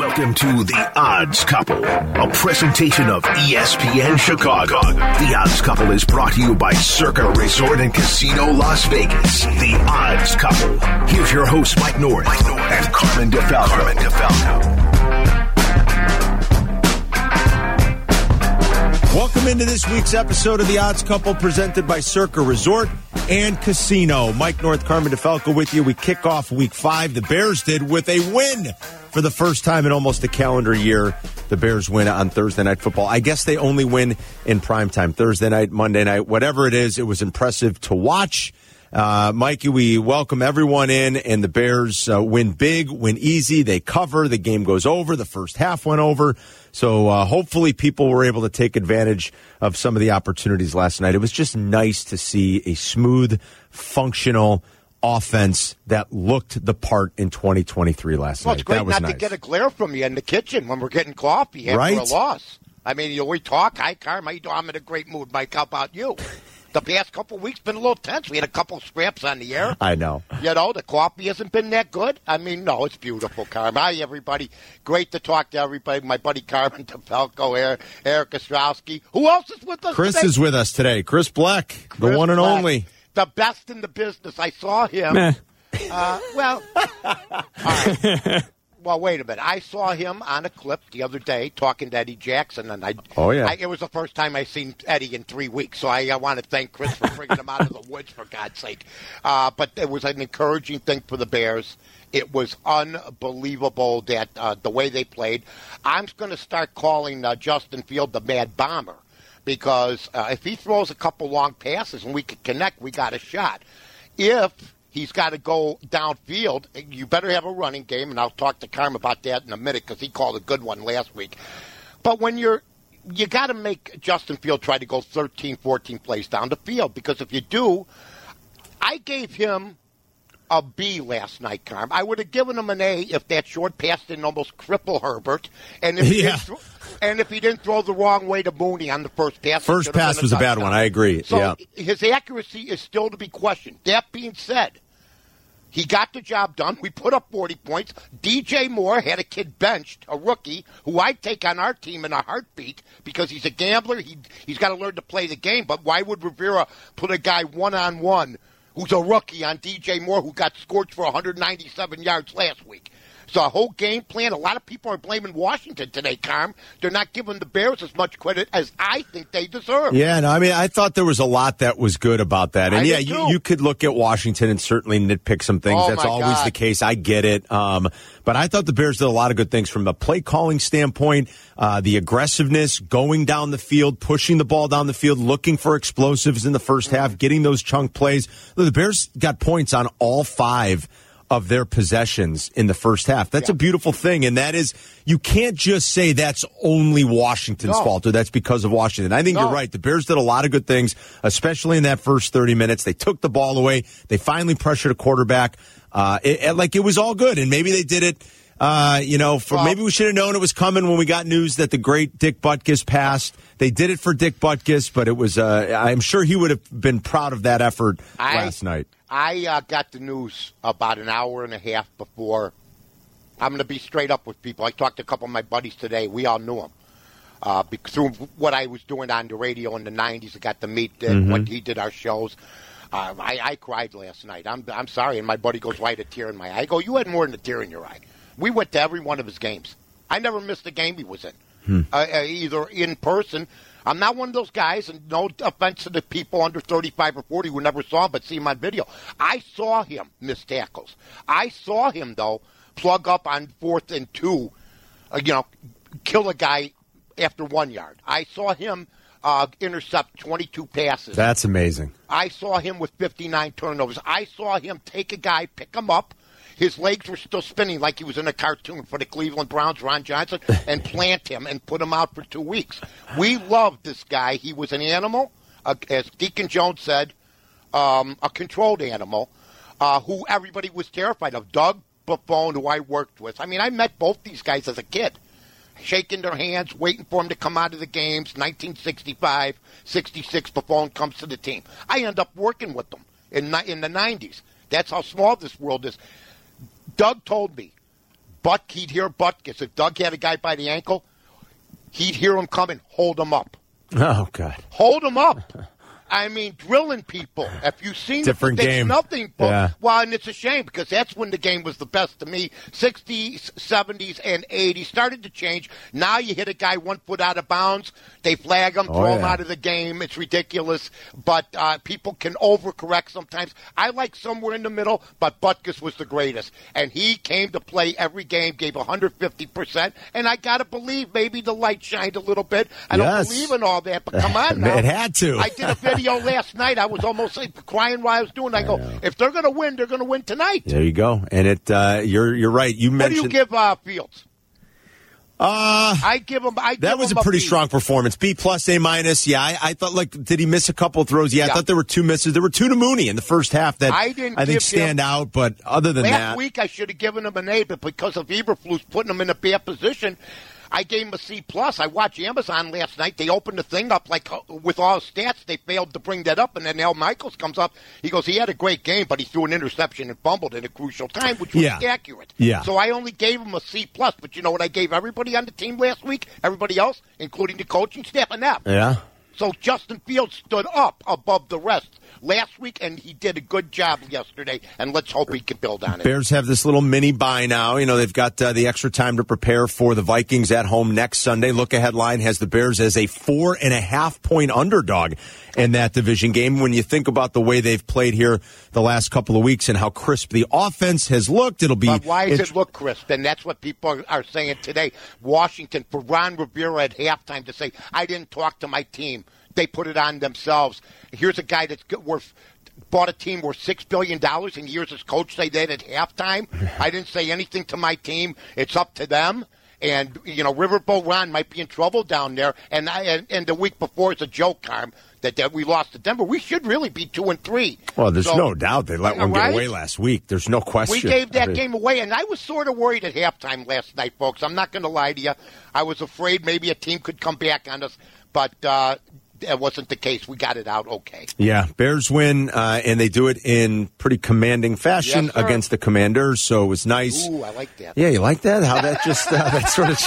Welcome to The Odds Couple, a presentation of ESPN Chicago. The Odds Couple is brought to you by Circa Resort and Casino Las Vegas. The Odds Couple. Here's your host, Mike North, and Carmen DeFalco. Carmen DeFalco. Welcome into this week's episode of The Odds Couple presented by Circa Resort and Casino. Mike North, Carmen DeFalco with you. We kick off week five. The Bears did with a win for the first time in almost a calendar year. The Bears win on Thursday Night Football. I guess they only win in prime time, Thursday night, Monday night, whatever it is. It was impressive to watch. Uh, Mikey, we welcome everyone in, and the Bears uh, win big, win easy. They cover. The game goes over. The first half went over. So uh, hopefully, people were able to take advantage of some of the opportunities last night. It was just nice to see a smooth, functional offense that looked the part in 2023 last Well, night. it's great not nice. to get a glare from you in the kitchen when we're getting coffee after Right? a loss. I mean, you know, we talk. Hi, Carm. How you doing? I'm in a great mood. Mike, how about you? The past couple of weeks been a little tense. We had a couple scraps on the air. I know. You know, the coffee hasn't been that good. I mean, no, it's beautiful, Carm. Hi, everybody. Great to talk to everybody. My buddy Carmen DeFalco, Eric, Eric Ostrowski. Who else is with us Chris today? is with us today. Chris Black, the one and Black, only. The best in the business. I saw him. Uh, well, all right. Well, wait a minute. I saw him on a clip the other day talking to Eddie Jackson, and I. Oh, yeah. I, it was the first time I seen Eddie in three weeks, so I, I want to thank Chris for bringing him out of the woods for God's sake. Uh, but it was an encouraging thing for the Bears. It was unbelievable that uh, the way they played. I'm going to start calling uh, Justin Field the Mad Bomber because uh, if he throws a couple long passes and we can connect, we got a shot. If he's got to go downfield, you better have a running game, and I'll talk to Carm about that in a minute because he called a good one last week. But when you're you got to make Justin Field try to go 13, 14 plays down the field because if you do, I gave him a B last night, Carm. I would have given him an A if that short pass didn't almost cripple Herbert, and if he Yeah. didn't throw, and if he didn't throw the wrong way to Mooney on the first pass. First pass was a bad one. I agree. So yeah. his accuracy is still to be questioned. That being said, he got the job done. We put up 40 points. DJ Moore had a kid benched, a rookie, who I'd take on our team in a heartbeat because he's a gambler. He, he's got to learn to play the game. But why would Rivera put a guy one on one who's a rookie on DJ Moore who got scorched for 197 yards last week? A whole game plan. A lot of people are blaming Washington today, Carm. They're not giving the Bears as much credit as I think they deserve. Yeah, no, I mean, I thought there was a lot that was good about that, and I yeah, you, you could look at Washington and certainly nitpick some things. Oh, That's always God. the case. I get it, um, but I thought the Bears did a lot of good things from the play calling standpoint, uh, the aggressiveness, going down the field, pushing the ball down the field, looking for explosives in the first half, getting those chunk plays. The Bears got points on all five of their possessions in the first half. That's a beautiful thing, and that is you can't just say that's only Washington's No. fault or that's because of Washington. I think No. you're right. The Bears did a lot of good things, especially in that first 30 minutes. They took the ball away. They finally pressured a quarterback. Uh, it, it- like it was all good, and maybe they did it. Uh, you know, for Well- maybe we should have known it was coming when we got news that the great Dick Butkus passed. They did it for Dick Butkus, but it was. Uh, I'm sure he would have been proud of that effort I- last night. I uh, got the news about an hour and a half before. I'm going to be straight up with people. I talked to a couple of my buddies today. We all knew him uh, through what I was doing on the radio in the '90s. I got to meet Dick when he did our shows. Uh, I, I cried last night. I'm I'm sorry, and my buddy goes right a tear in my eye. I go, you had more than a tear in your eye. We went to every one of his games. I never missed a game he was in, uh, uh, either in person. I'm not one of those guys, and no offense to the people under 35 or 40 who never saw him but see him on video. I saw him miss tackles. I saw him though plug up on fourth and two, uh, you know, kill a guy after one yard. I saw him uh, intercept 22 passes. That's amazing. I saw him with 59 turnovers. I saw him take a guy, pick him up. His legs were still spinning like he was in a cartoon for the Cleveland Browns, Ron Johnson, and plant him and put him out for two weeks. We loved this guy. He was an animal, uh, as Deacon Jones said, um, a controlled animal uh, who everybody was terrified of. Doug Buffone, who I worked with. I mean, I met both these guys as a kid shaking their hands, waiting for him to come out of the games. 1965, 66, Buffone comes to the team. I end up working with them in in the 90s. That's how small this world is. Doug told me, Buck, he'd hear Butkus. If Doug had a guy by the ankle, he'd hear him coming, hold him up. Oh God! Hold him up. I mean, drilling people. If you've seen Different it, game. nothing. But, Yeah. Well, and it's a shame because that's when the game was the best to me. 60s, 70s, and 80s started to change. Now you hit a guy one foot out of bounds, they flag him, Oh, throw him out of the game. It's ridiculous. But uh, people can overcorrect sometimes. I like somewhere in the middle, but Butkus was the greatest. And he came to play every game, gave 150%. And I got to believe maybe the light shined a little bit. I Yes. don't believe in all that, but come on now. It had to. I did a video last night. I was almost crying while I was doing. it. I go, if they're going to win, they're going to win tonight. There you go. And it, uh, you're you're right. You mentioned. What do you give uh, Fields? Uh, I give him. I give that was a pretty B. strong performance. B plus, A minus. Yeah, I, I thought like, did he miss a couple of throws? Yeah, I thought there were two misses. There were two to Mooney in the first half that I didn't I think stand him- out. But other than Last that, week I should have given him an A, but because of Eberflus putting him in a bad position, I gave him a C plus. I watched Amazon last night. They opened the thing up like uh, with all stats. They failed to bring that up, and then Al Michaels comes up. He goes, he had a great game, but he threw an interception and fumbled at a crucial time, which was Yeah. accurate. Yeah. So I only gave him a C plus. But you know what? I gave everybody on the team last week, everybody else, including the coaching staff, an F. yeah. So Justin Fields stood up above the rest last week, and he did a good job yesterday. And let's hope he can build on it. Bears have this little mini bye now. You know, they've got uh, the extra time to prepare for the Vikings at home next Sunday. Look ahead line has the Bears as a four and a half point underdog in that division game. When you think about the way they've played here the last couple of weeks and how crisp the offense has looked, it'll be. But why does it look crisp? And that's what people are, saying today. Washington, for Ron Rivera at halftime to say, I didn't talk to my team. They put it on themselves. Here's a guy that's worth bought a team worth six billion dollars and years his coach say that at halftime. I didn't say anything to my team. It's up to them. And you know, Riverboat Ron might be in trouble down there. And I and, and the week before it's a joke, Carm, that, that we lost to Denver. We should really be two and three. Well, there's So- no doubt they let one get Right? away last week. There's no question. We gave I that mean, game away, and I was sort of worried at halftime last night, folks. I'm not going to lie to you. I was afraid maybe a team could come back on us, but uh, that wasn't the case. We got it out okay. Yeah, Bears win, uh, and they do it in pretty commanding fashion Yes, against the Commanders. So it was nice. Ooh, I like that. Yeah, you like that? How that just uh, that sort of.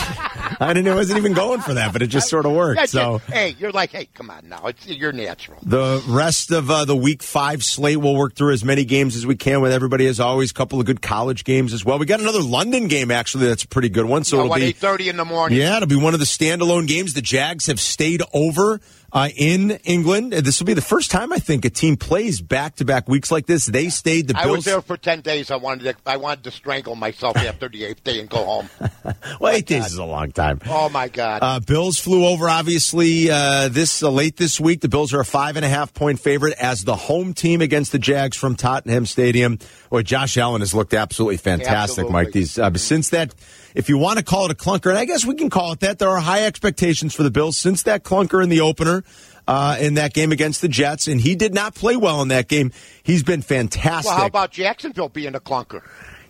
I didn't. I wasn't even going for that, but it just sort of worked. Yeah, so just- hey, you're like, hey, come on now. It's you're natural. the rest of uh, the Week Five slate, we'll work through as many games as we can with everybody. As always, a couple of good college games as well. We got another London game actually. That's a pretty good one. So So it'll what, be eight thirty in the morning? yeah, it'll be one of the standalone games. The Jags have stayed over uh, in England. This will be the first time I think a team plays back to back weeks like this. They stayed. The I Bills. was there for ten days. I wanted to, I wanted to strangle myself after the eighth day and go home. well, eight days is a long time. Oh my God! Uh, Bills flew over, obviously, uh, this uh, late this week. The Bills are a five and a half point favorite as the home team against the Jags from Tottenham Stadium. Boy, Josh Allen has looked absolutely fantastic, Absolutely. Mike. These uh, since that, if you want to call it a clunker, and I guess we can call it that. There are high expectations for the Bills since that clunker in the opener. Uh, in that game against the Jets, and he did not play well in that game. He's been fantastic. well, how about Jacksonville being a clunker?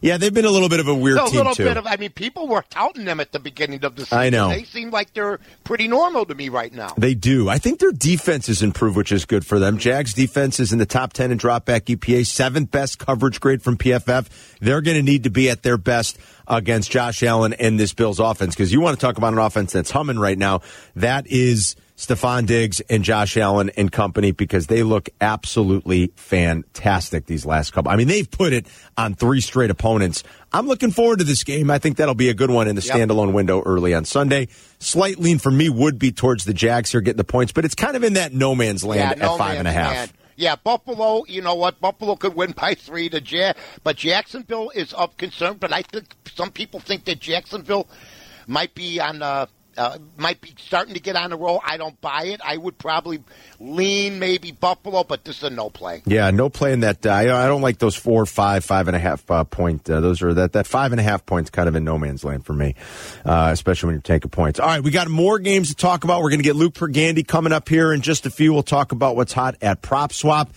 Yeah, they've been a little bit of a weird a team little too. bit of. I mean, people were touting them at the beginning of the season. I know. They seem like they're pretty normal to me right now. They do. I think their defense has improved, which is good for them. Jags defense is in the top 10 in dropback EPA, seventh best coverage grade from PFF. They're going to need to be at their best against Josh Allen and this Bills offense because you want to talk about an offense that's humming right now. That is Stefon Diggs and Josh Allen and company because they look absolutely fantastic these last couple. I mean, they've put it on three straight opponents. I'm looking forward to this game. I think that'll be a good one in the Yep. standalone window early on Sunday. Slight lean for me would be towards the Jags here getting the points, but it's kind of in that no man's land yeah, no at five and a half. and a man's half. land. Yeah, Buffalo. You know what? Buffalo could win by three to Ja but Jacksonville is of concern. But I think some people think that Jacksonville might be on uh, uh, might be starting to get on the roll. I don't buy it. I would probably lean maybe Buffalo, but this is a no play. Yeah, no play in that. Uh, I don't like those four, five, five and a half uh, point. Uh, those are that that five and a half points kind of in no man's land for me, uh, especially when you're taking points. All right, we got more games to talk about. We're going to get Luke Pergande coming up here in just a few. We'll talk about what's hot at Prop Swap.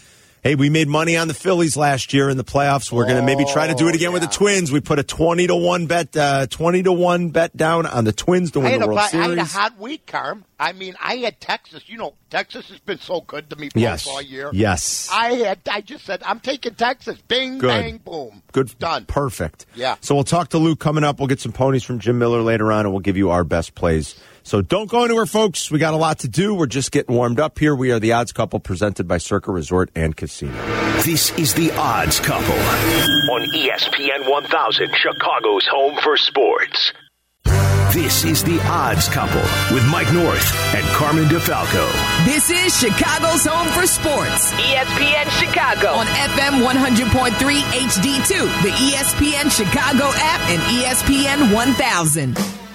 Hey, we made money on the Phillies last year in the playoffs. We're going to maybe try to do it again with the Oh. Twins. We put a twenty to one bet, uh, twenty to one bet down on the Twins to win the a, World I had a hot week, Carm. I mean, I had Texas. You know, Texas has been so good to me for Yes, all year. yes. I had. I just said I'm taking Texas. Bing, Good. bang, boom. Good, Done. perfect. Yeah. So we'll talk to Luke coming up. We'll get some ponies from Jim Miller later on, and we'll give you our best plays. So don't go anywhere, folks. We got a lot to do. We're just getting warmed up here. We are the Odds Couple, presented by Circa Resort and Casino. This is the Odds Couple on ESPN 1000, Chicago's home for sports. This is the Odds Couple with Mike North and Carmen DeFalco. This is Chicago's home for sports ESPN Chicago. on FM 100.3 HD2, the ESPN Chicago app, and ESPN 1000.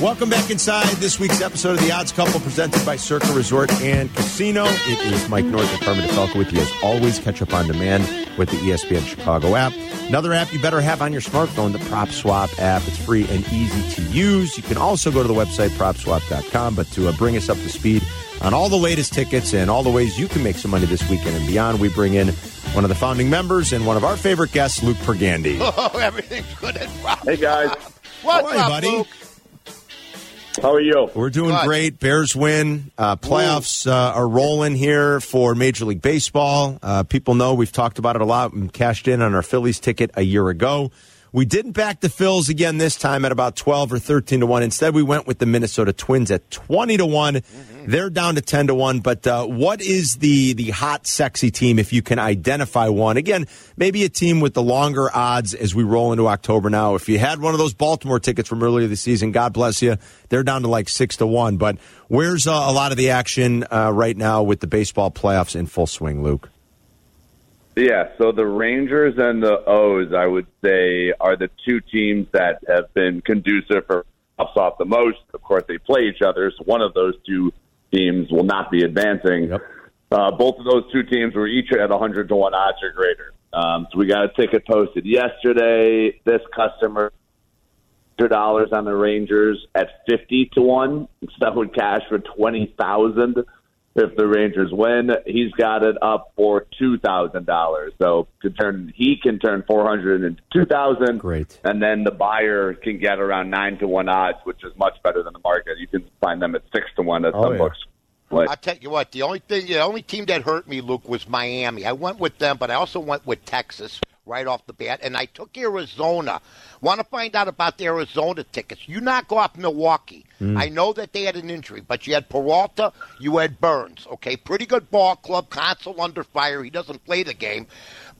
Welcome back inside this week's episode of the Odds Couple, presented by Circa Resort and Casino. It is Mike North and Carmen DeFalco with you as always. Catch up on demand with the ESPN Chicago app. Another app you better have on your smartphone, the Prop Swap app. It's free and easy to use. You can also go to the website propswap.com. But to uh, bring us up to speed on all the latest tickets and all the ways you can make some money this weekend and beyond, we bring in one of the founding members and one of our favorite guests, Luke Pergande. Oh, everything's good at Rob. Hey guys, What's How up, buddy? Luke? How are you? We're doing Good. great. Bears win. Uh, playoffs uh, are rolling here for Major League Baseball. Uh, people know we've talked about it a lot. We cashed in on our Phillies ticket a year ago. We didn't back the Phils again this time at about 12 or 13 to 1. Instead, we went with the Minnesota Twins at 20 to one They're down to 10 to 1. But uh, what is the, the hot, sexy team if you can identify one? Again, maybe a team with the longer odds as we roll into October now. If you had one of those Baltimore tickets from earlier this season, God bless you. They're down to like 6 to 1. But where's uh, a lot of the action uh, right now with the baseball playoffs in full swing, Luke? Yeah, so the Rangers and the O's, I would say, are the two teams that have been conducive for playoffs off the most. Of course, they play each other, so one of those two teams will not be advancing. Yep. Uh, both of those two teams were each at 100 to 1 odds or greater. Um, so we got a ticket posted yesterday. This customer, $100 on the Rangers at 50 to 1. That would cash for 20000 if the Rangers win. He's got it up for $2,000. So to turn, he can turn 400 into 2000 Great. And then the buyer can get around 9 to 1 odds, which is much better than the market. You can find them at 6 to 1 at Oh, some yeah. books. Like, I'll tell you what. The only thing, the only team that hurt me, Luke, was Miami. I went with them, but I also went with Texas right off the bat, and I took Arizona. Want to find out about the Arizona tickets? You knock off Milwaukee. I know that they had an injury, but you had Peralta, you had Burns. Okay, pretty good ball club. Counsell under fire. He doesn't play the game,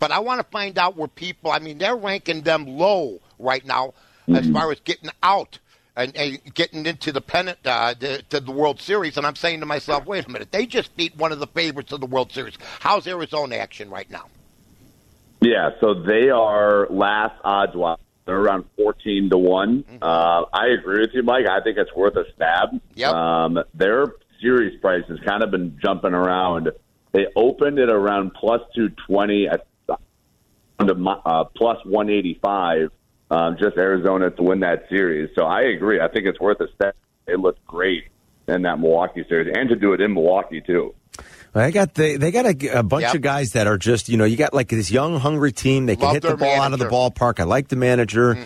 but I want to find out where people. I mean, they're ranking them low right now as far as getting out and, and getting into the pennant uh, the, to the World Series. And I'm saying to myself, wait a minute, they just beat one of the favorites of the World Series. How's Arizona action right now? Yeah, so they are last odds wise. They're around fourteen to one. Uh, I agree with you, Mike. I think it's worth a stab. Yep. Um, their series price has kind of been jumping around. They opened at around plus two twenty at uh, plus one eighty five. Um, just Arizona to win that series. So I agree. I think it's worth a stab. It look great in that Milwaukee series, and to do it in Milwaukee too. They got the, they got a, a bunch Yep. of guys that are just you know you got like this young hungry team. They can Love hit the ball out of the. Mm-hmm. ballpark. I like the manager.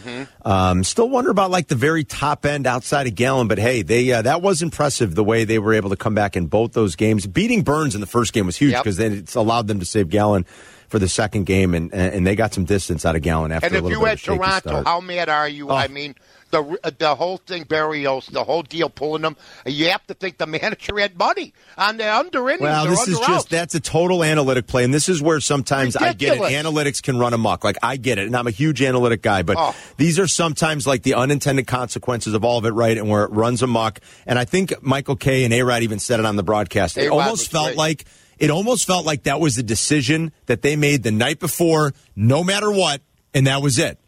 Um, still wonder about like the very top end outside of Gallen, but hey, they uh, that was impressive the way they were able to come back in both those games. Beating Burns in the first game was huge Yep. because then it's allowed them to save Gallen for the second game, and and they got some distance out of Gallen after And a if little you bit had a Toronto, how mad are you? Oh. I mean, the the whole thing, Berrios, the whole deal, pulling them. You have to think the manager had money on the under innings. Well, this is just outs. that's a total analytic play, and this is where sometimes I get it. Analytics can run amok. Like I get it, and I'm a huge analytic guy, but Oh. these are sometimes like the unintended consequences of all of it, right? And where it runs amok. And I think Michael Kay and A-Rod even said it on the broadcast. It A-Rod was almost felt great. like it almost felt like that was a decision that they made the night before, no matter what, and that was it.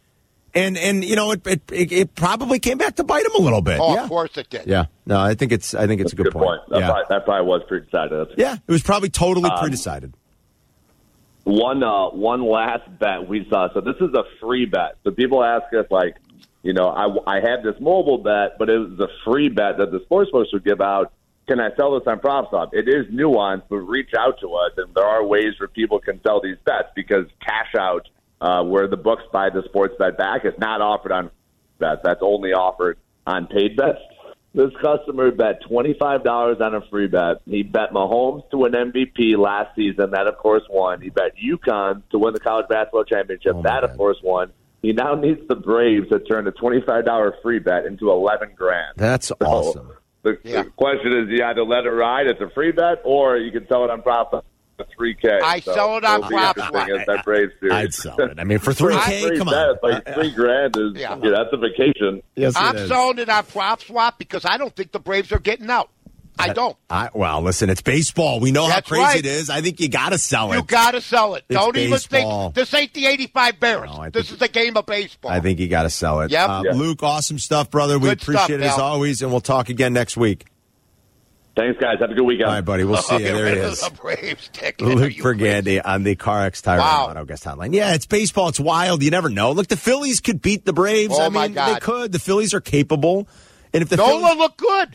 And and you know it it, it, it probably came back to bite them a little bit. Oh, yeah. of course it did. Yeah. No, I think it's I think it's a good, point. That, Yeah. probably, that probably was pretty excited. Yeah, it was probably totally Um, pre-decided. One uh, one last bet we saw. So this is a free bet. So people ask us like, you know, I, I had this mobile bet, but it was a free bet that the sports books would give out. Can I sell this on PropSwap? It is nuanced, but reach out to us, and there are ways where people can sell these bets because cash out, uh, where the books buy the sports bet back, is not offered on bets. That's only offered on paid bets. This customer bet $25 on a free bet. He bet Mahomes to win MVP last season. That, of course, won. He bet UConn to win the college basketball championship. Oh, that, God. of course, won. He now needs the Braves to turn a $25 free bet into 11 grand. That's So, awesome. The, Yeah. the question is, you either let it ride, it's a free bet, or you can sell it on prop for 3K. I So sell it on it'll prop interesting swap. as that Braves series. I'd sell it. I mean, for three K, come bet, on. Like three grand is, Yeah. yeah, that's a vacation. Yes, it I'm is. selling it on prop swap because I don't think the Braves are getting out. I don't. I, well, listen, it's baseball. We know That's how crazy right. it is. I think you got to sell it. You got to sell it. It's don't even think this ain't the 85 Bears. No, this is a game of baseball. I think you got to sell it. Yep. Uh, Yeah. Luke, awesome stuff, brother. We Good stuff, appreciate it as pal. always, and we'll talk again next week. Thanks, guys. Have a good weekend. All right, buddy. We'll see you. There rid he is. The Braves ticket. Luke you Pergande on the CarX Tire Wow. and Auto Guest Hotline. Yeah, it's baseball. It's wild. You never know. Look, the Phillies could beat the Braves. Oh, I my mean, God. they could. The Phillies are capable. And if the Nola Phillies, looked good.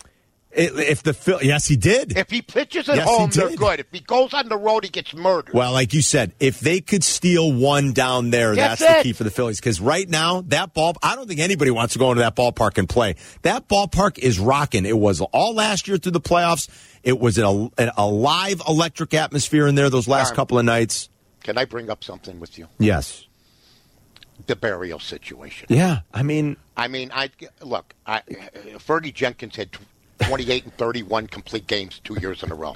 If the Phil, yes, he did. If he pitches at Yes, home, they're good. If he goes on the road, he gets murdered. Well, like you said, if they could steal one down there, That's that's, the key for the Phillies. Because right now, that ball, I don't think anybody wants to go into that ballpark and play. That ballpark is rocking. It was all last year through the playoffs. It was an, a live electric atmosphere in there those last Darn. couple of nights. Can I bring up something with you? Yes. The burial situation. Yeah. I mean, I mean, I look. I, Fergie Jenkins had 28 and 31 complete games two years in a row.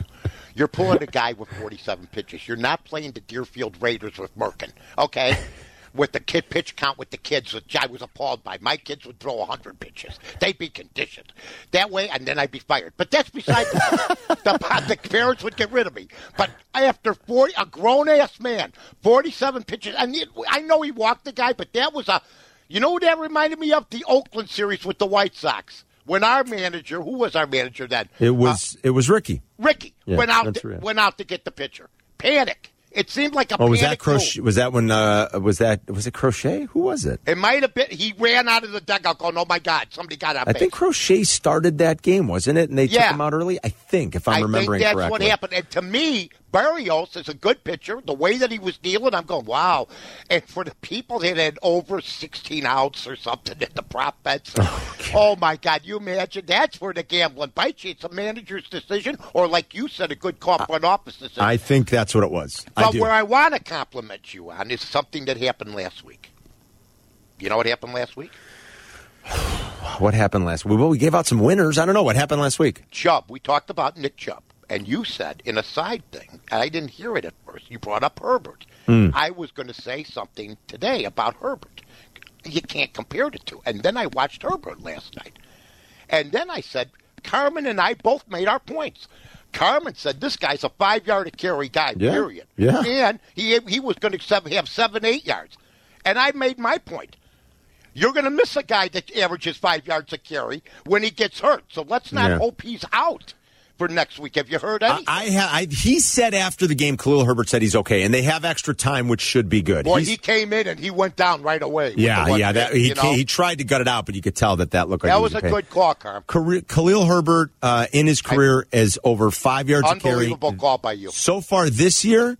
You're pulling a guy with 47 pitches. You're not playing the Deerfield Raiders with Merkin, okay? With the kid pitch count with the kids, which I was appalled by. My kids would throw 100 pitches. They'd be conditioned that way, and then I'd be fired. But that's beside the, the, the parents would get rid of me. But after 40, a grown ass man, 47 pitches, and it, I know he walked the guy, but that was a, you know what that reminded me of? The Oakland series with the White Sox. When our manager, who was our manager then? it was it was Ricky. Ricky Yeah, went out to, right. went out to get the pitcher. Panic. It seemed like a Oh, was that panic Crochet? move. Was that when? Uh, was that was it Crochet? Who was it? It might have been. He ran out of the dugout, going, "Oh my God, somebody got out." I think Crochet started that game, wasn't it? And they Yeah. took him out early. I think, if I'm I remembering think that's correctly. what happened. And to me, Berrios is a good pitcher. The way that he was dealing, I'm going, wow. And for the people that had over 16 outs or something in the prop bets, oh, my God, you imagine that's where the gambling bites you. It's a manager's decision, or like you said, a good call front office decision. I think that's what it was. I but do. where I want to compliment you on is something that happened last week. You know what happened last week? what happened last week? Well, we gave out some winners. I don't know what happened last week. Chubb. We talked about Nick Chubb, and you said in a side thing, and I didn't hear it at first. You brought up Herbert. Hmm. I was going to say something today about Herbert. You can't compare the two. And then I watched Herbert last night, and then I said Carmen and I both made our points. Carmen said this guy's a five yard a carry guy. Yeah. Period. Yeah. And he he was going to have seven eight yards, and I made my point. You're going to miss a guy that averages five yards a carry when he gets hurt. So let's not Yeah. hope he's out for next week. Have you heard I, anything? I, ha- I he said after the game, Khalil Herbert said he's okay, and they have extra time, which should be good. Boy, He's- he came in and he went down right away. yeah, yeah. That he you know? he tried to gut it out, but you could tell that that looked like that he was a okay. good call, Carm. Career, Khalil Herbert uh, in his career is over five yards. Unbelievable call by you. So far this year,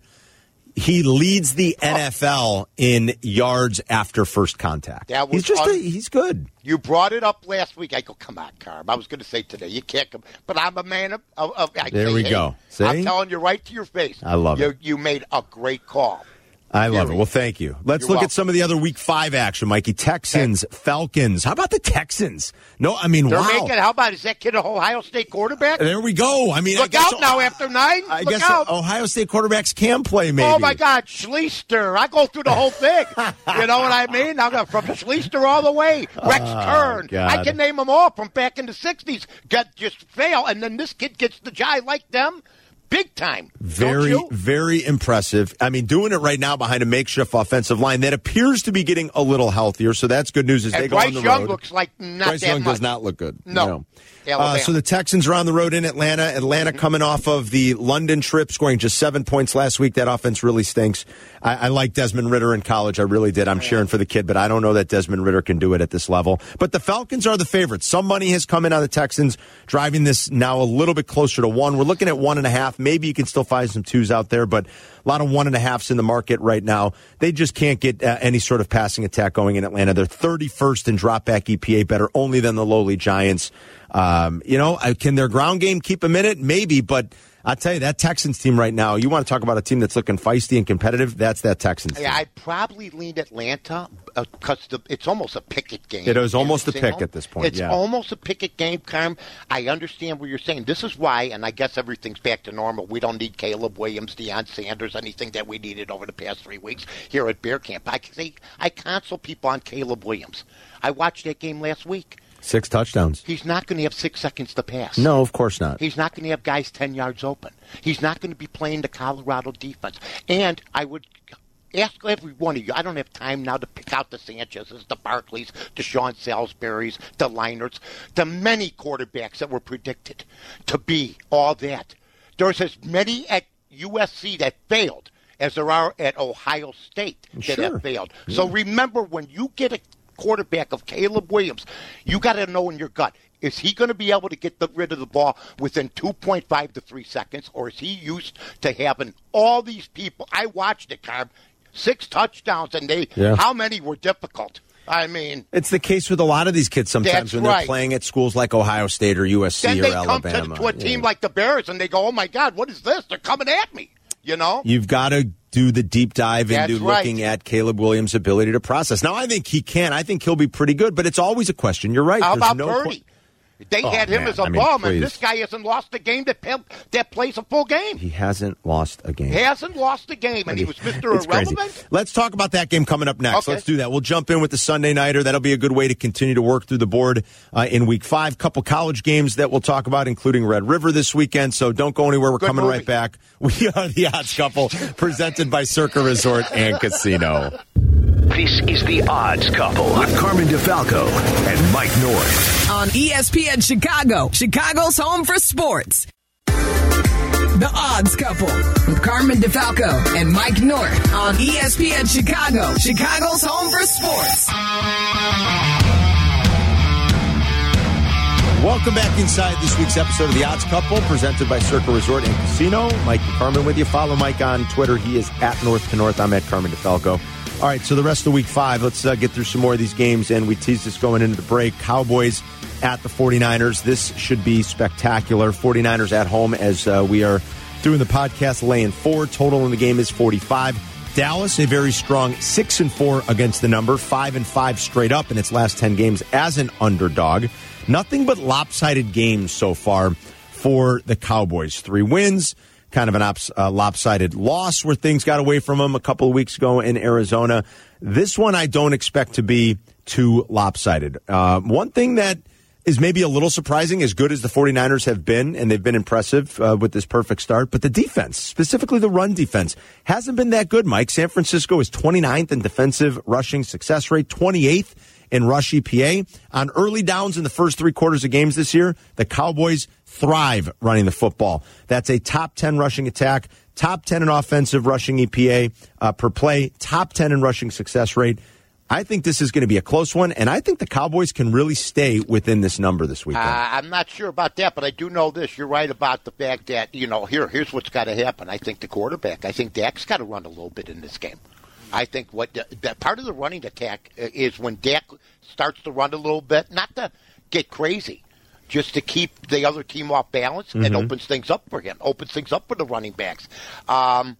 he leads the NFL in yards after first contact. That was he's just un- a, he's good. You brought it up last week. I go, come on, Carm. I was going to say today, you can't come. But I'm a man of. of, of I There we go. See? I'm telling you right to your face. I love you, it. You made a great call. I love it. Well, thank you. Let's You're look welcome. at some of the other Week Five action, Mikey. Texans, Falcons. How about the Texans? No, I mean, They're wow. making. How about is that kid a Ohio State quarterback? There we go. I mean, I Look guess out now after nine. I Look guess out. Ohio State quarterbacks can play. Maybe. Oh my God, Schlichter! I go through the whole thing. you know what I mean? I go from Schlichter all the way. Rex oh, Kern. Oh, God. I can name them all from back in the '60s. Got just fail, and then this kid gets the. I like them. Big time. Very, very impressive. I mean, doing it right now behind a makeshift offensive line that appears to be getting a little healthier. So that's good news as and they go on the Young road. looks like not Bryce Young much. does not look good. No. Uh, so the Texans are on the road in Atlanta. Atlanta Mm-hmm. coming off of the London trip, scoring just seven points last week. That offense really stinks. I, I like Desmond Ridder in college. I really did. I'm cheering for the kid, but I don't know that Desmond Ridder can do it at this level. But the Falcons are the favorites. Some money has come in on the Texans, driving this now a little bit closer to one. We're looking at one and a half. Maybe you can still find some twos out there, but a lot of one and a halves in the market right now. They just can't get uh, any sort of passing attack going in Atlanta. They're 31st in dropback EPA, better only than the lowly Giants. Um, you know, uh, can their ground game keep in it? Maybe, but I'll tell you that Texans team right now. You want to talk about a team that's looking feisty and competitive? That's that Texans. Team. Yeah, I'd probably lean Atlanta uh, because it's almost a picket game. It is almost a pick know, at this point, It's yeah. almost a picket game, Carm. I understand what you're saying. This is why, and I guess everything's back to normal. We don't need Caleb Williams, Deion Sanders, anything that we needed over the past three weeks here at Bear Camp. I say I counsel people on Caleb Williams. I watched that game last week. Six touchdowns. He's not going to have six seconds to pass. No, of course not. He's not going to have guys 10 yards open. He's not going to be playing the Colorado defense. And I would ask every one of you, I don't have time now to pick out the Sanchez's, the Barkleys, the Sean Salisbury's, the Leinarts, the many quarterbacks that were predicted to be all that. There's as many at USC that failed as there are at Ohio State that Sure. have failed. So remember, when you get a quarterback of Caleb Williams, you got to know in your gut. Is he going to be able to get the, rid of the ball within 2.5 to 3 seconds, or is he used to having all these people? I watched it, Carm. Six touchdowns, and they Yeah. how many were difficult? I mean, It's the case with a lot of these kids sometimes when they're right. playing at schools like Ohio State or USC then or they come Alabama. to, to a team Yeah. like the Bears, and they go, "Oh my God, what is this? They're coming at me!" You know, You've got to do the deep dive That's into right. looking at Caleb Williams' ability to process. Now, I think he can. I think he'll be pretty good, but it's always a question. You're right. How There's about no Purdy? que- They Oh, had him man. as a I mean, bum, please. and this guy hasn't lost a game that pe- that plays a full game. he hasn't lost a game. He hasn't lost a game, and he was Mister It's crazy. Irrelevant. Let's talk about that game coming up next. Okay. Let's do that. We'll jump in with the Sunday nighter. That'll be a good way to continue to work through the board uh, in Week Five. Couple college games that we'll talk about, including Red River this weekend. So don't go anywhere. We're Good coming movie. right back. We are the Odds Couple, presented by Circa Resort and Casino. This is the Odds Couple with Carmen DeFalco and Mike North. on ESPN Chicago, Chicago's home for sports. The Odds Couple with Carmen DeFalco and Mike North on ESPN Chicago, Chicago's home for sports. Welcome back inside this week's episode of the Odds Couple, presented by Circa Resort and Casino. Mike and Carmen with you. Follow Mike on Twitter. He is at North to North. I'm at Carmen DeFalco. All right, so the rest of week five, let's uh, get through some more of these games. And we teased this going into the break. Cowboys at the 49ers. This should be spectacular. 49ers at home as uh, we are doing the podcast laying four. Total in the game is 45. Dallas, a very strong six and four against the number, five and five straight up in its last 10 games as an underdog. Nothing but lopsided games so far for the Cowboys. Three wins, kind of an ops, uh, lopsided loss where things got away from them a couple of weeks ago in Arizona. This one I don't expect to be too lopsided. Uh, one thing that is maybe a little surprising, as good as the 49ers have been, and they've been impressive uh, with this perfect start, but the defense, specifically the run defense, hasn't been that good, Mike. San Francisco is 29th in defensive rushing success rate, 28th in rush EPA. On early downs in the first three quarters of games this year, the Cowboys thrive running the football. That's a top 10 rushing attack, top 10 in offensive rushing EPA uh, per play, top 10 in rushing success rate. I think this is going to be a close one, and I think the Cowboys can really stay within this number this weekend. Uh, I'm not sure about that, but I do know this. You're right about the fact that you know here here's what's got to happen. I think the quarterback. I think Dak's got to run a little bit in this game. I think what that part of the running attack uh, is when Dak starts to run a little bit, not to get crazy, just to keep the other team off balance. Mm-hmm. It opens things up for him. Opens things up for the running backs. Um,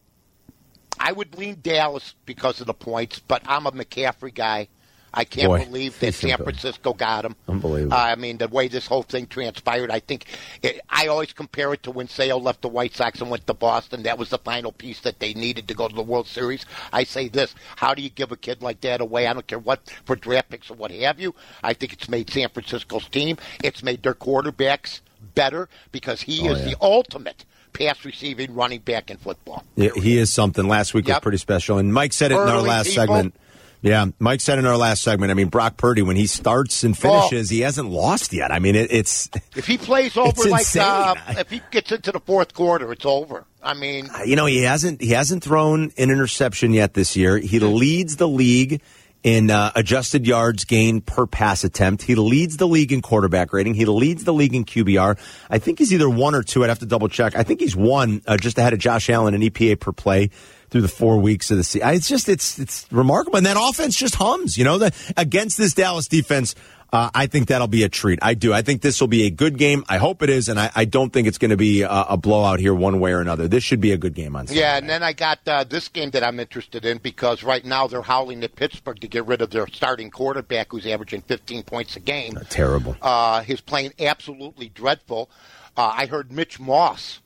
I would lean Dallas because of the points, but I'm a McCaffrey guy. I can't Boy, believe that San. Francisco got him. Unbelievable. Uh, I mean, the way this whole thing transpired, I think it, I always compare it to when Sale left the White Sox and went to Boston. That was the final piece that they needed to go to the World Series. I say this: How do you give a kid like that away? I don't care what for draft picks or what have you. I think it's made San Francisco's team. It's made their quarterbacks better because he Oh, is yeah. the ultimate pass receiving running back in football. Yeah, he is something. Last week was pretty special, and Mike said it in our last people. segment. Yeah, Mike said in our last segment. I mean, Brock Purdy when he starts and finishes, he hasn't lost yet. I mean, it, it's If he plays over like uh, if he gets into the fourth quarter, it's over. I mean, you know he hasn't he hasn't thrown an interception yet this year. He leads the league in uh, adjusted yards gained per pass attempt. He leads the league in quarterback rating. He leads the league in QBR. I think he's either one or two. I'd have to double check. I think he's one, uh, just ahead of Josh Allen in EPA per play through the four weeks of the season. It's just it's it's remarkable, and that offense just hums. You know, the, against this Dallas defense. Uh, I think that'll be a treat. I do. I think this will be a good game. I hope it is, and I, I don't think it's going to be a, a blowout here one way or another. This should be a good game on Sunday. yeah. And then I got uh, this game that I'm interested in because right now they're howling at Pittsburgh to get rid of their starting quarterback, who's averaging 15 points a game. Terrible. Uh, he's playing absolutely dreadful. Uh, I heard Mitch Moss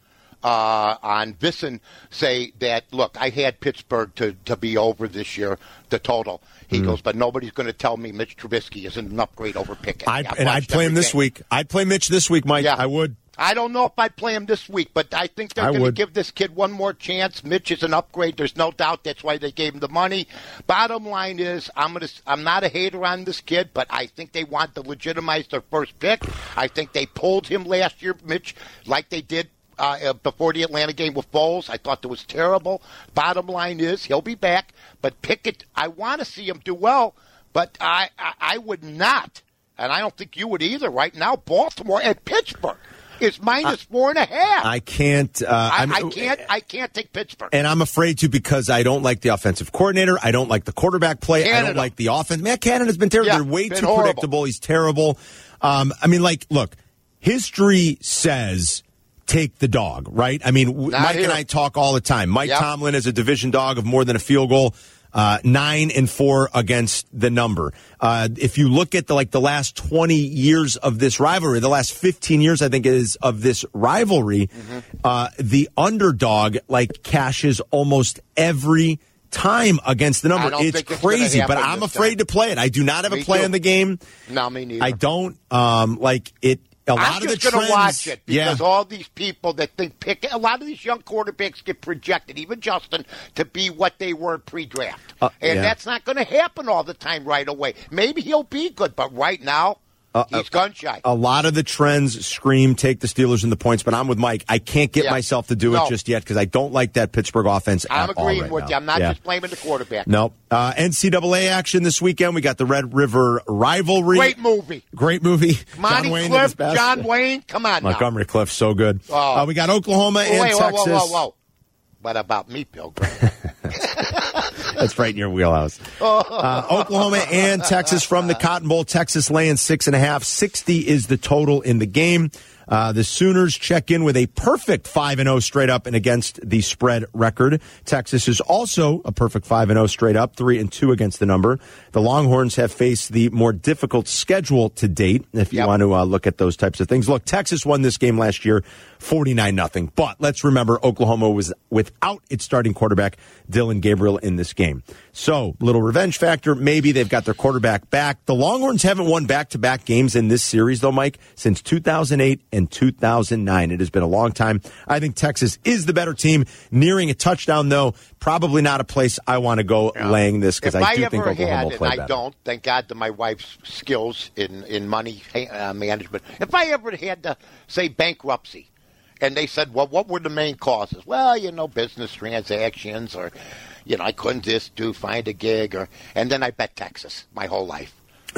uh, on VSiN say that, look, I had Pittsburgh to, to be over this year, the total. He Hmm. goes, but nobody's going to tell me Mitch Trubisky isn't an upgrade over Pickett. I'd, and I'd play him this game. week. I'd play Mitch this week, Mike. Yeah. I would. I don't know if I'd play him this week, but I think they're going to give this kid one more chance. Mitch is an upgrade. There's no doubt. That's why they gave him the money. Bottom line is, I'm going to. I'm not a hater on this kid, but I think they want to legitimize their first pick. I think they pulled him last year, Mitch, like they did. Uh, uh, before the Atlanta game with Foles, I thought that was terrible. Bottom line is he'll be back, but Pickett, I want to see him do well, but I, I, I would not, and I don't think you would either. Right now, Baltimore and Pittsburgh is minus four and a half. I can't. Uh, I, I'm- can't. I can't take Pittsburgh. And I'm afraid to because I don't like the offensive coordinator. I don't like the quarterback play. I don't like the offense. Matt Canada has been terrible. Yeah, They're way too horrible. predictable. He's terrible. Um, I mean, like, look, history says take the dog, right? I mean, Not Mike and. I talk all the time. Mike Yep. Tomlin is a division dog of more than a field goal. Uh, nine and four against the number. Uh, if you look at the like the last twenty years of this rivalry, the last fifteen years, I think is of this rivalry, Mm-hmm. uh, the underdog like cashes almost every time against the number. It's crazy, but I'm afraid time. to play it. I do not have a Me play too. in the game. no, me neither. I don't um, like it. A lot I'm of just going to watch it yeah. because all these people that think pick a lot of these young quarterbacks get projected, even Justin, to be what they were pre-draft, Uh, and yeah. that's not going to happen all the time right away. Maybe he'll be good, but right now Uh, he's gun shy. a lot of the trends scream take the Steelers in the points, but I'm with Mike. I can't get Yeah. myself to do No. it just yet because I don't like that Pittsburgh offense. I'm at agreeing right with now. you. I'm not Yeah. just blaming the quarterback. No. Uh, NCAA action this weekend. We got the Red River rivalry. Great movie. Great movie. Monty John Wayne Cliff. John Wayne, come on now. Montgomery Cliff, so good. Oh. Uh, we got Oklahoma Oh, and wait, Texas. whoa, whoa, whoa. What about me, Pilgrim? That's right in your wheelhouse. Uh, Oklahoma and Texas from the Cotton Bowl. Texas laying six and a half. 60 is the total in the game. Uh, the Sooners check in with a perfect 5 and 0 straight up and against the spread record. Texas is also a perfect 5 and 0 straight up, 3 and 2 against the number. The Longhorns have faced the more difficult schedule to date if you Yep. want to uh, look at those types of things. Look, Texas won this game last year 49 nothing. But let's remember Oklahoma was without its starting quarterback Dillon Gabriel in this game. So, little revenge factor. Maybe they've got their quarterback back. The Longhorns haven't won back-to-back games in this series though, Mike, since 2008 and 2009. It has been a long time. I think Texas is the better team, nearing a touchdown though. Probably not a place I want to go laying this because I I, do think Oklahoma had, will and play I better. don't, thank God to my wife's skills in in money uh, management. If I ever had to say bankruptcy, and they said, "Well, what were the main causes?" Well, you know, business transactions, or you know, I couldn't just do find a gig, or and then I bet Texas my whole life.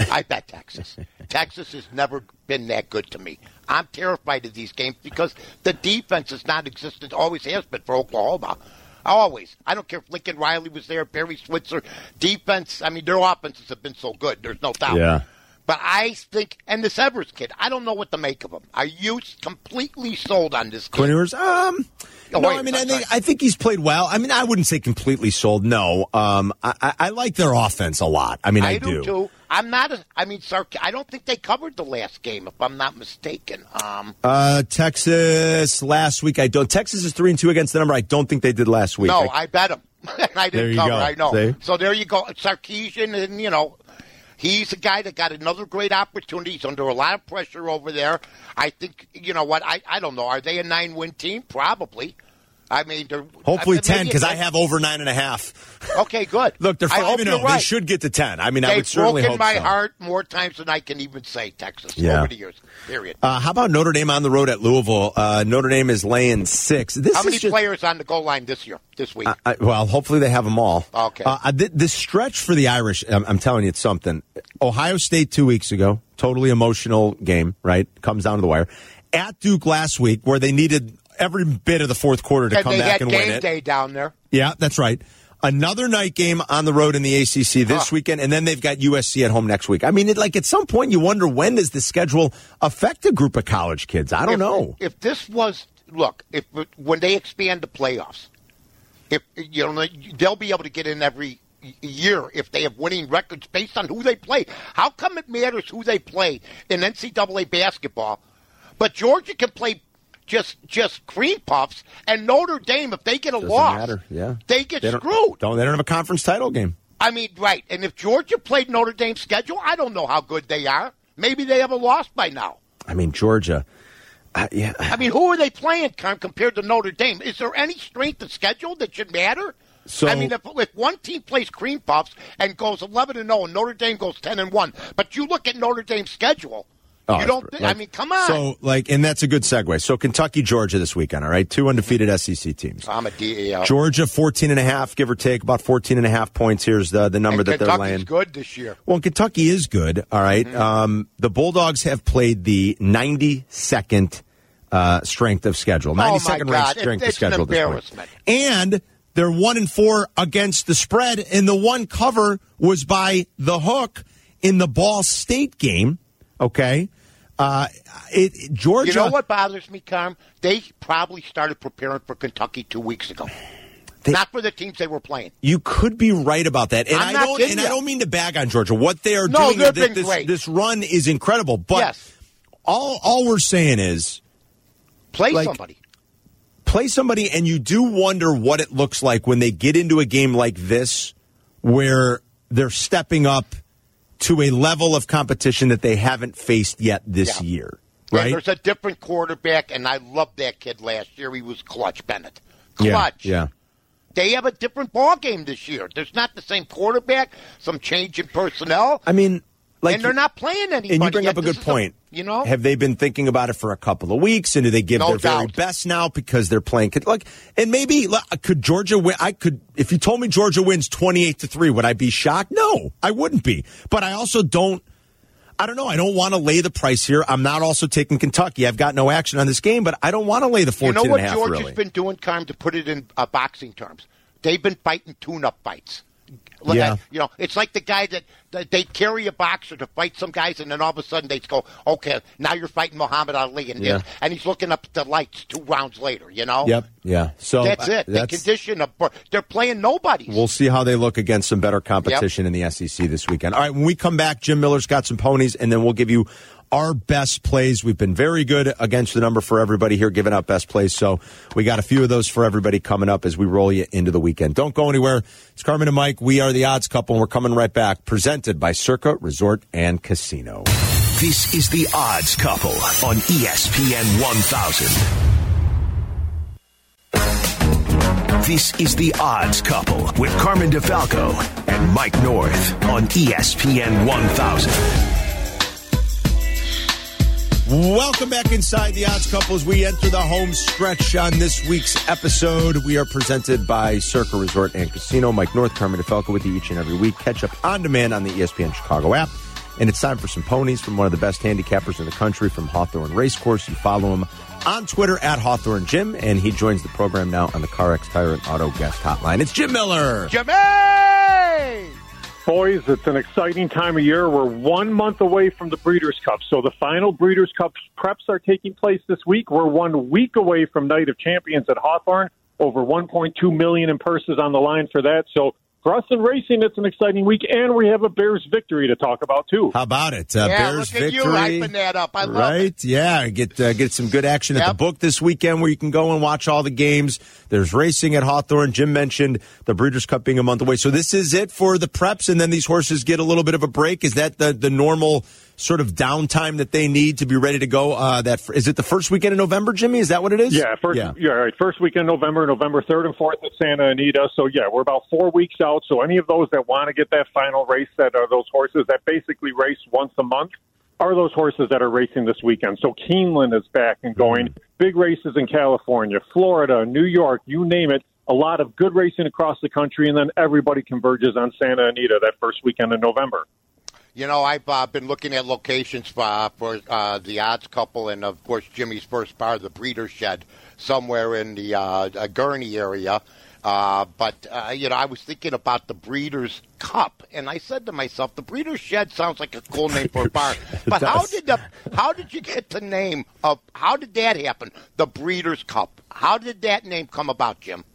I bet Texas. Texas has never been that good to me. I'm terrified of these games because the defense is not existent, always has been for Oklahoma. Always. I don't care if Lincoln Riley was there, Barry Switzer. Defense, I mean, their offenses have been so good. There's no doubt. Yeah. But I think, and this Evers kid, I don't know what to make of him. Are you completely sold on this kid? Quinn Ewers, um, Oh, no, wait, I mean, I think. I think he's played well. I mean, I wouldn't say completely sold. No, um, I, I, I like their offense a lot. I mean, I, I do too. I'm not. A, I mean, Sark. I don't think they covered the last game, if I'm not mistaken. Um, Uh, Texas last week. I don't. Texas is three and two against the number. I don't think they did last week. no, I- I bet them. I didn't cover. go. I know. See? So there you go. Sarkisian, and you know, He's a guy that got another great opportunity. He's under a lot of pressure over there. I think, you know what? I, I don't know. Are they a nine win team? Probably. I mean, Hopefully I, ten because I have over nine and a half. Okay, good. Look, they're I five and zero. They should get to ten. I mean, I They've would certainly broken hope my so. heart more times than I can even say. Texas Yeah. over the years. Period. Uh, how about Notre Dame on the road at Louisville? Uh, Notre Dame is laying six. This How many just- players on the goal line this year? This week? I, well, hopefully they have them all. Okay. Uh, uh, th- this stretch for the Irish, I'm, I'm telling you, it's something. Ohio State two weeks ago, totally emotional game, right? Comes down to the wire. At Duke last week, where they needed every bit of the fourth quarter to come back and win it. day down there. Yeah, that's right. Another night game on the road in the ACC this Huh. weekend, and then they've got USC at home next week. I mean, it, like at some point, you wonder when does the schedule affect a group of college kids? I don't if, know. If this was look, if when they expand the playoffs, if you know they'll be able to get in every year if they have winning records based on who they play. How come it matters who they play in NCAA basketball? But Georgia can play just just cream puffs, and Notre Dame, if they get a Doesn't loss, matter. Yeah, they get don't, screwed. Don't they don't have a conference title game? I mean, right. And if Georgia played Notre Dame's schedule, I don't know how good they are. Maybe they have a loss by now. I mean, Georgia. Uh, yeah, I mean, who are they playing com- compared to Notre Dame? Is there any strength of schedule that should matter? So- I mean, if, if one team plays cream puffs and goes eleven and zero, and Notre Dame goes ten and one, but you look at Notre Dame's schedule, Oh, you don't. thi- I mean, come on. So, like, and that's a good segue. So, Kentucky, Georgia this weekend, all right? Two undefeated SEC teams. I'm a DEL. Georgia, 14 and a half, give or take, about 14 and a half points. Here's the, the number and that they're Kentucky's laying. good this year. Well, Kentucky is good, all right? Mm-hmm. Um, the Bulldogs have played the 92nd uh, strength of schedule, Oh, my 92nd God. ranked It- strength of it's an schedule this point. embarrassment. And they're one and four against the spread, and the one cover was by the hook in the Ball State game. Okay, uh, it, Georgia. You know what bothers me, Carm? They probably started preparing for Kentucky two weeks ago. They- Not for the teams they were playing. You could be right about that, and I'm I not don't. kidding And I don't mean to bag on Georgia. What they are No, doing, this, this, this run is incredible. But yes, all all we're saying is play like- somebody. play somebody, and you do wonder what it looks like when they get into a game like this, where they're stepping up to a level of competition that they haven't faced yet this Yeah. year. And Right? there's a different quarterback, and I loved that kid last year. He was clutch, Bennett. Clutch. yeah. They have a different ball game this year. There's not the same quarterback, some change in personnel, I mean, like and they're not playing anybody. And you bring yet. up a This good point. You know, have they been thinking about it for a couple of weeks? And do they give No their very best now because they're playing? Like, and maybe could Georgia win? I could. If you told me Georgia wins twenty eight to three, would I be shocked? No, I wouldn't be. But I also don't. I don't know. I don't want to lay the price here. I'm not also taking Kentucky. I've got no action on this game, but I don't want to lay the 14 you know what half Georgia's really. been doing, Carm, to put it in uh, boxing terms. They've been fighting tune-up fights. Like, Yeah. I- you know, it's like the guy that they carry a boxer to fight some guys, and then all of a sudden they go, "Okay, now you're fighting Muhammad Ali," and Yeah. and he's looking up at the lights two rounds later. You know, Yep. Yeah. So that's it. The That's, condition of they're playing nobodies. We'll see how they look against some better competition in the SEC this weekend. All right, when we come back, Jim Miller's got some ponies, and then we'll give you our best plays. We've been very good against the number for everybody here, giving out best plays. So we got a few of those for everybody coming up as we roll you into the weekend. Don't go anywhere. It's Carmen and Mike. We are the odds couple, and we're coming right back. Presented by Circa Resort and Casino. This is the Odds Couple on ESPN 1000. This is the Odds Couple with Carmen DeFalco and Mike North on ESPN 1000. Welcome back inside the odds couples. we enter the home stretch on this week's episode. We are presented by Circa Resort and Casino. Mike North, Carmen DeFalco with you each and every week. Catch up on demand on the ESPN Chicago app. And it's time for some ponies from one of the best handicappers in the country from Hawthorne Racecourse. You follow him on Twitter at Hawthorne Jim, and he joins the program now on the CarX Tire and Auto Guest Hotline. It's Jim Miller. Jimmy. Boys, it's an exciting time of year. We're one month away from the Breeders' Cup. So the final Breeders' Cup preps are taking place this week. We're one week away from Night of Champions at Hawthorne. Over 1.2 million in purses on the line for that. So for us in racing, it's an exciting week, and we have a Bears victory to talk about too. How about it? Uh, yeah, Bears look at victory. you hyping that up. I love right? it. Yeah, get uh, get some good action at the book this weekend where you can go and watch all the games. There's racing at Hawthorne. Jim mentioned the Breeders' Cup being a month away, so this is it for the preps, and then these horses get a little bit of a break. Is that the the normal sort of downtime that they need to be ready to go? Uh, that is it the first weekend in November, Jimmy? Is that what it is? Yeah, first Yeah. yeah. right. First weekend November, November third and fourth at Santa Anita. So yeah, we're about four weeks out. So any of those that want to get that final race that are those horses that basically race once a month are those horses that are racing this weekend. So Keeneland is back and going. Big races in California, Florida, New York, you name it. A lot of good racing across the country, and then everybody converges on Santa Anita that first weekend in November. You know, I've uh, been looking at locations for, uh, for uh, the odds couple, and of course Jimmy's first bar, the Breeder Shed, somewhere in the uh, uh, Gurnee area. Uh, but uh, you know, I was thinking about the Breeders' Cup, and I said to myself, the Breeders' Shed sounds like a cool name for a bar. But how did the how did you get the name of how did that happen? The Breeders' Cup. How did that name come about, Jim?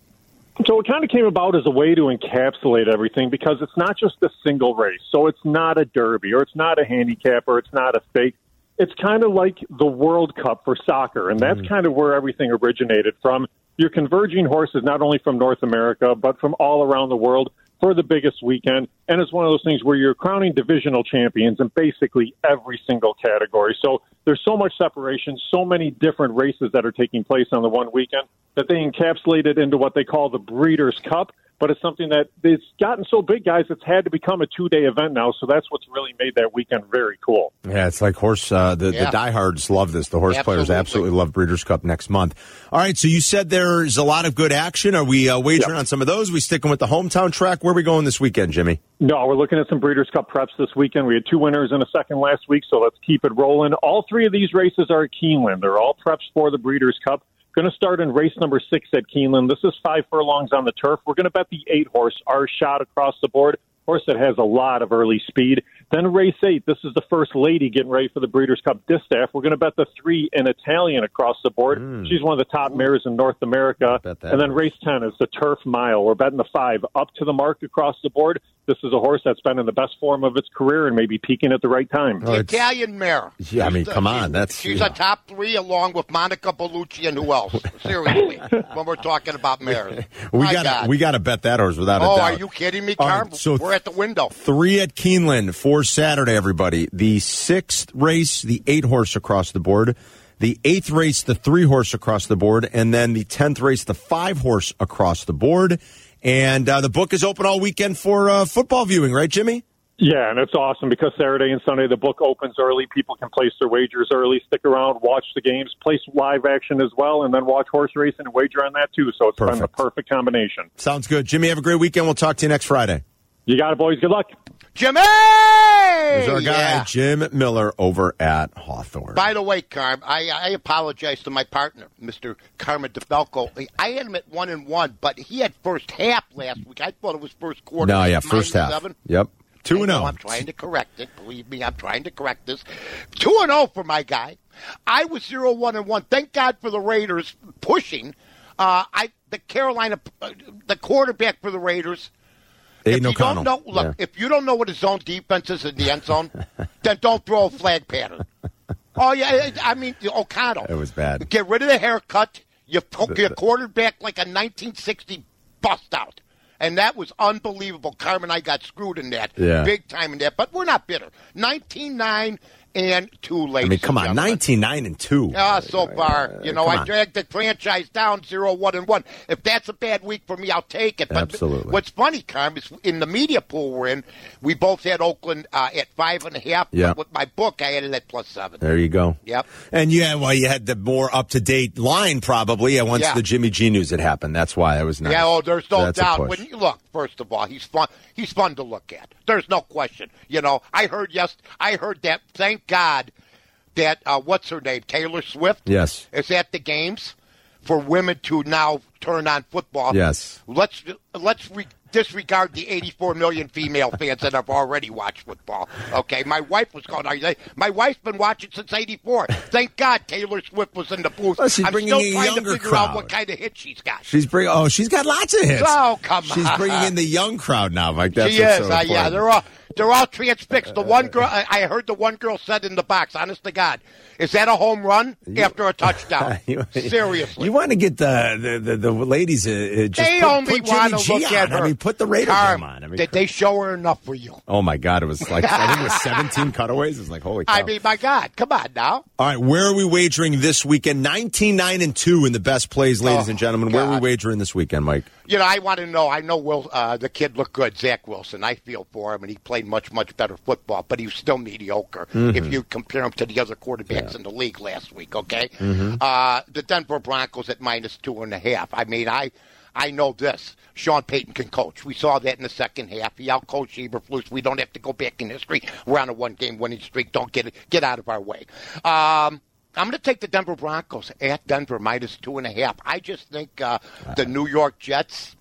So it kind of came about as a way to encapsulate everything because it's not just a single race. So it's not a derby or it's not a handicap or it's not a stake. It's kind of like the World Cup for soccer, and that's mm-hmm. kind of where everything originated from. You're converging horses not only from North America but from all around the world for the biggest weekend, and it's one of those things where you're crowning divisional champions in basically every single category. So there's so much separation, so many different races that are taking place on the one weekend that they encapsulate it into what they call the Breeders' Cup. But it's something that it's gotten so big, guys. It's had to become a two-day event now. So that's what's really made that weekend very cool. Yeah, it's like horse. Uh, the Yeah. the diehards love this. The horse players Absolutely. absolutely love Breeders' Cup next month. All right, so you said there's a lot of good action. Are we uh, wagering Yep. on some of those? we sticking with the hometown track? Where are we going this weekend, Jimmy? No, we're looking at some Breeders' Cup preps this weekend. We had two winners and a second last week, so let's keep it rolling. All three of these races are at Keeneland. They're all preps for the Breeders' Cup. Going to start in race number six at Keeneland. This is five furlongs on the turf. We're going to bet the eight horse, our shot across the board. Horse that has a lot of early speed. Then race eight. This is the first lady getting ready for the Breeders' Cup Distaff. We're going to bet the three in Italian across the board. Hmm. She's one of the top mares in North America. And then race 10 is the Turf Mile. We're betting the five up to the mark across the board. This is a horse that's been in the best form of its career and maybe peaking at the right time. Oh, the Italian mare. Yeah, I mean, She's come on, she's- that's- she's yeah. a top three along with Monica Bellucci and who else? Seriously, when we're talking about mares, We got God. we got to bet that horse without a Oh, doubt. Oh, are you kidding me, All right, Carm? so we're at the window. Three at Keeneland for Saturday, everybody. The sixth race, the eight horse across the board. The eighth race, the three horse across the board. And then the tenth race, the five horse across the board. And uh, the book is open all weekend for uh, football viewing, right, Jimmy? Yeah, and it's awesome because Saturday and Sunday the book opens early. People can place their wagers early, stick around, watch the games, place live action as well, and then watch horse racing and wager on that too. So it's been the Perfect. perfect combination. Sounds good. Jimmy, have a great weekend. We'll talk to you next Friday. You got it, boys. Good luck. Jimmy! There's our guy, Yeah. Jim Miller, over at Hawthorne. By the way, Carm, I, I apologize to my partner, Mr. Carmen DeFalco. I had him at one and one, but he had first half last week. I thought it was first quarter. No, yeah, first half. Seven. Yep. 2 and 0. I'm trying to correct it. Believe me, I'm trying to correct this. Two and zero for my guy. I was zero one and one. Thank God for the Raiders pushing. Uh, I the Carolina, uh, the quarterback for the Raiders. If you don't know, look, Yeah. if you don't know what a zone defense is in the end zone, then don't throw a flag pattern. Oh yeah, I mean O'Connell. It was bad. Get rid of the haircut. You poke your quarterback like a 1960 bust out. And that was unbelievable. Carmen I got screwed in that. Yeah. Big time in that. But we're not bitter. 19 9 and 2 late. I mean, come on, 19 9 and 2. Ah, so far, you know, I dragged the franchise down zero one and one. If that's a bad week for me, I'll take it. But Absolutely. what's funny, Carm, is in the media pool we're in, we both had Oakland uh, at five and a half. Yeah. With my book, I had it at plus seven. There you go. Yep. And yeah, well, you had the more up to date line probably uh, once Yeah. the Jimmy G news had happened. That's why I was nice. Yeah, oh, there's no That's doubt. When you look, first of all, he's fun. He's fun to look at. There's no question. You know, I heard yes, I heard that. Thank God that uh, what's her name, Taylor Swift, Yes. is at the games for women to now turn on football. Yes. Let's let's re- disregard the 84 million female fans that have already watched football. Okay, my wife was they, my wife's been watching since '84. Thank God Taylor Swift was in the booth. Well, she's I'm bringing still trying to figure crowd. out what kind of hit she's got. She's bring. Oh, she's got lots of hits. Oh, come She's on. bringing in the young crowd now, Mike. That's she is. so uh, yeah, they're all they're all transfixed. The one girl, I, heard the one girl said in the box. Honest to God, is that a home run after a touchdown? You- Seriously. you want to get the the, the, the ladies? Uh, uh, just they put, only put Jimmy want look at her. I mean, put the radar game on. I mean, did they show her enough for you? oh my God, it was like I think it was 17 cutaways. It's like holy. Cow. I mean, my God, come on now. All right, where are we wagering this weekend? 19 9 and 2 in the best plays, ladies Oh, and gentlemen. Where are we wagering this weekend, Mike? You know, I want to know. I know Will, uh, the kid looked good, Zach Wilson. I feel for him, and he played much, much better football, but he was still mediocre Mm-hmm. if you compare him to the other quarterbacks in the league last week. Okay, Mm-hmm. uh, the Denver Broncos at minus two and a half. I mean, I. I know this. Sean Payton can coach. We saw that in the second half. He outcoached Eberflus. We don't have to go back in history. We're on a one-game winning streak. Don't get it. get out of our way. Um, I'm going to take the Denver Broncos at Denver minus two and a half. I just think uh, the New York Jets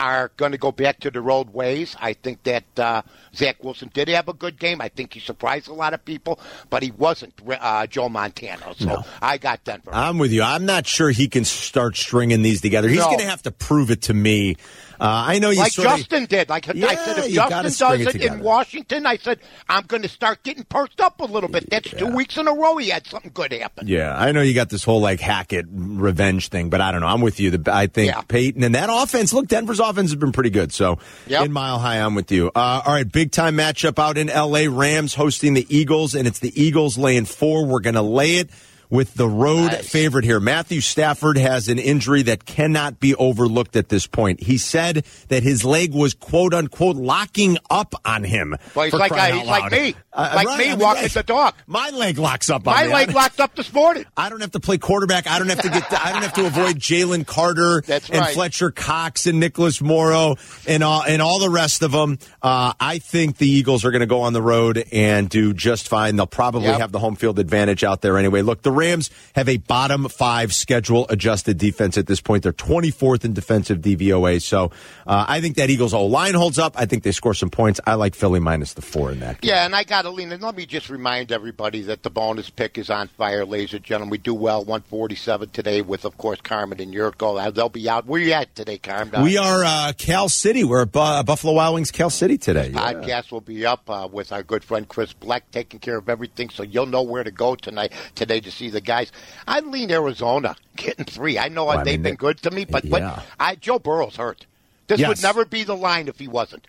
are going to go back to their old ways. I think that uh, Zach Wilson did have a good game. I think he surprised a lot of people, but he wasn't uh, Joe Montana. So I got Denver. I'm with you. I'm not sure he can start stringing these together. He's No. going to have to prove it to me. Uh, I know you like sort of- Justin did. Like I said, if Justin does it it, in. Washington, I said I'm going to start getting perked up a little bit. That's two weeks in a row he had something good happen. Yeah, I know you got this whole like Hackett revenge thing, but I don't know. I'm with you. The, I think Yeah. Payton and that offense. Look, Denver's offense has been pretty good. So Yep. in Mile High, I'm with you. Uh, all right, big time matchup out in L.A. Rams hosting the Eagles, and it's the Eagles laying four. We're going to lay it with the road Nice. favorite here. Matthew Stafford has an injury that cannot be overlooked at this point. He said that his leg was quote unquote locking up on him. Well, he's like uh, he's like me, Uh, like right, me I mean, walking the dog. My leg locks up on My me. leg locked up this morning. I don't have to play quarterback. I don't have to get. I don't have to avoid Jalen Carter That's and right. Fletcher Cox and Nicholas Morrow and all and all the rest of them. Uh, I think the Eagles are going to go on the road and do just fine. They'll probably Yep. have the home field advantage out there anyway. Look, the Rams have a bottom five schedule adjusted defense at this point. They're 24th in defensive DVOA. So uh, I think that Eagles O line holds up. I think they score some points. I like Philly minus the four in that. Game. Yeah, and I got to lean. And let me just remind everybody that the bonus pick is on fire, ladies and gentlemen. We do well 147 today with, of course, Carmen and Jurko. Uh, They'll be out. Where are you at today, Carmen? We are uh, Cal City. We're at Bu- Buffalo Wild Wings, Cal City today. Yeah. podcast will be up uh, with our good friend Chris Black taking care of everything, so you'll know where to go tonight today to see the guys. I lean Arizona getting three. I know Well, they've mean, been good to me, but Yeah. but I, Joe Burrow's hurt. This Yes. would never be the line if he wasn't.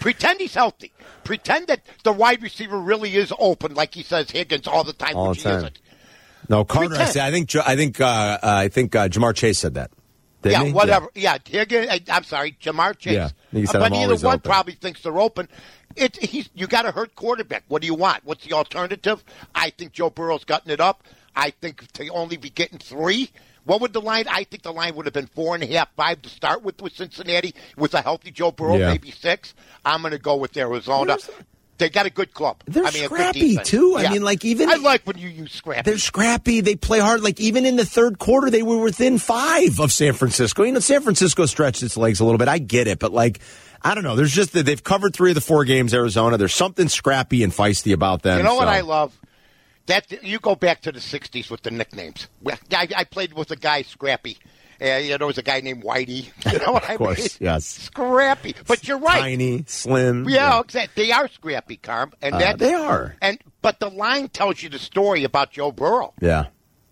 Pretend he's healthy. Pretend that the wide receiver really is open, like he says Higgins all the time, All which the he time. isn't. No, Carter. I, said, I think. I think. Uh, uh, I think uh, Ja'Marr Chase said that. Yeah, he? whatever. Yeah, Higgins. I- I'm sorry, Ja'Marr Chase. Yeah, he said, but "I'm either one open." probably thinks they're open. It, he's you got a hurt quarterback. What do you want? What's the alternative? I think Joe Burrow's gotten it up. I think to only be getting three. What would the line? I think the line would have been four and a half, five to start with with Cincinnati with a healthy Joe Burrow, Yeah. maybe six. I'm going to go with Arizona. They got a good club. They're I mean, a good scrappy, defense. too. I Yeah. mean, like, even- I like when you use scrappy. They're scrappy. They play hard. Like even in the third quarter, they were within five of San Francisco. You know, San Francisco stretched its legs a little bit. I get it, but like. I don't know. There's just that they've covered three of the four games. Arizona. There's something scrappy and feisty about them. You know what I love? That you go back to the '60s with the nicknames. I, I played with a guy, Scrappy. Uh, you know, there was a guy named Whitey. You know what I Of course, mean? yes. Scrappy. But you're right. Tiny, slim. Yeah, exactly. They are scrappy, Carm, and Uh, that they are. And but the line tells you the story about Joe Burrow. Yeah.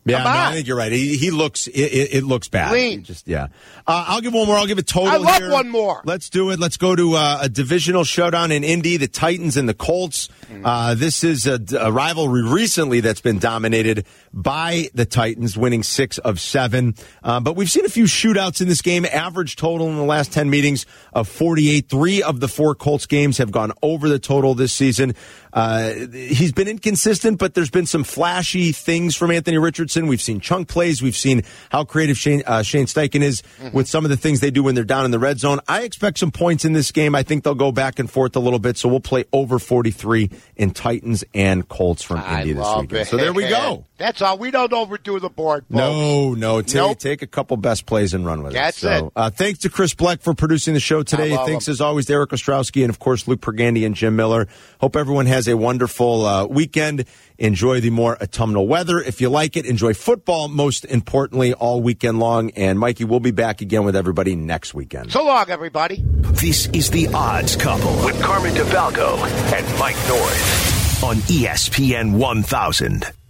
Yeah, no, I think you're right. He, he looks it, it, it looks bad. Lean. Just yeah. Uh, I'll give one more. I'll give a total. I love here. one more. Let's do it. Let's go to uh, a divisional showdown in Indy. The Titans and the Colts. Mm. Uh, this is a, a rivalry recently that's been dominated by the Titans, winning six of seven. Uh, but we've seen a few shootouts in this game. Average total in the last ten meetings of 48. Three of the four Colts games have gone over the total this season. uh, he's been inconsistent, but there's been some flashy things from Anthony Richardson. We've seen chunk plays. We've seen how creative Shane, uh, Shane Steichen is mm-hmm. with some of the things they do when they're down in the red zone. I expect some points in this game. I think they'll go back and forth a little bit. So we'll play over 43 in Titans and Colts from I Indy this weekend. It. So there we go. That's all. We don't overdo the board. Folks. No, no. Take, nope. take a couple best plays and run with That's it. That's so, it. Uh, thanks to Chris Bleck for producing the show today. Thanks as always to Eric Ostrowski and of course Luke Pergande and Jim Miller. Hope everyone has a wonderful uh, weekend. Enjoy the more autumnal weather. If you like it, enjoy football most importantly all weekend long. And Mikey, we'll be back again with everybody next weekend. So long, everybody. This is the Odds Couple with Carmen DeFalco and Mike North on ESPN 1000.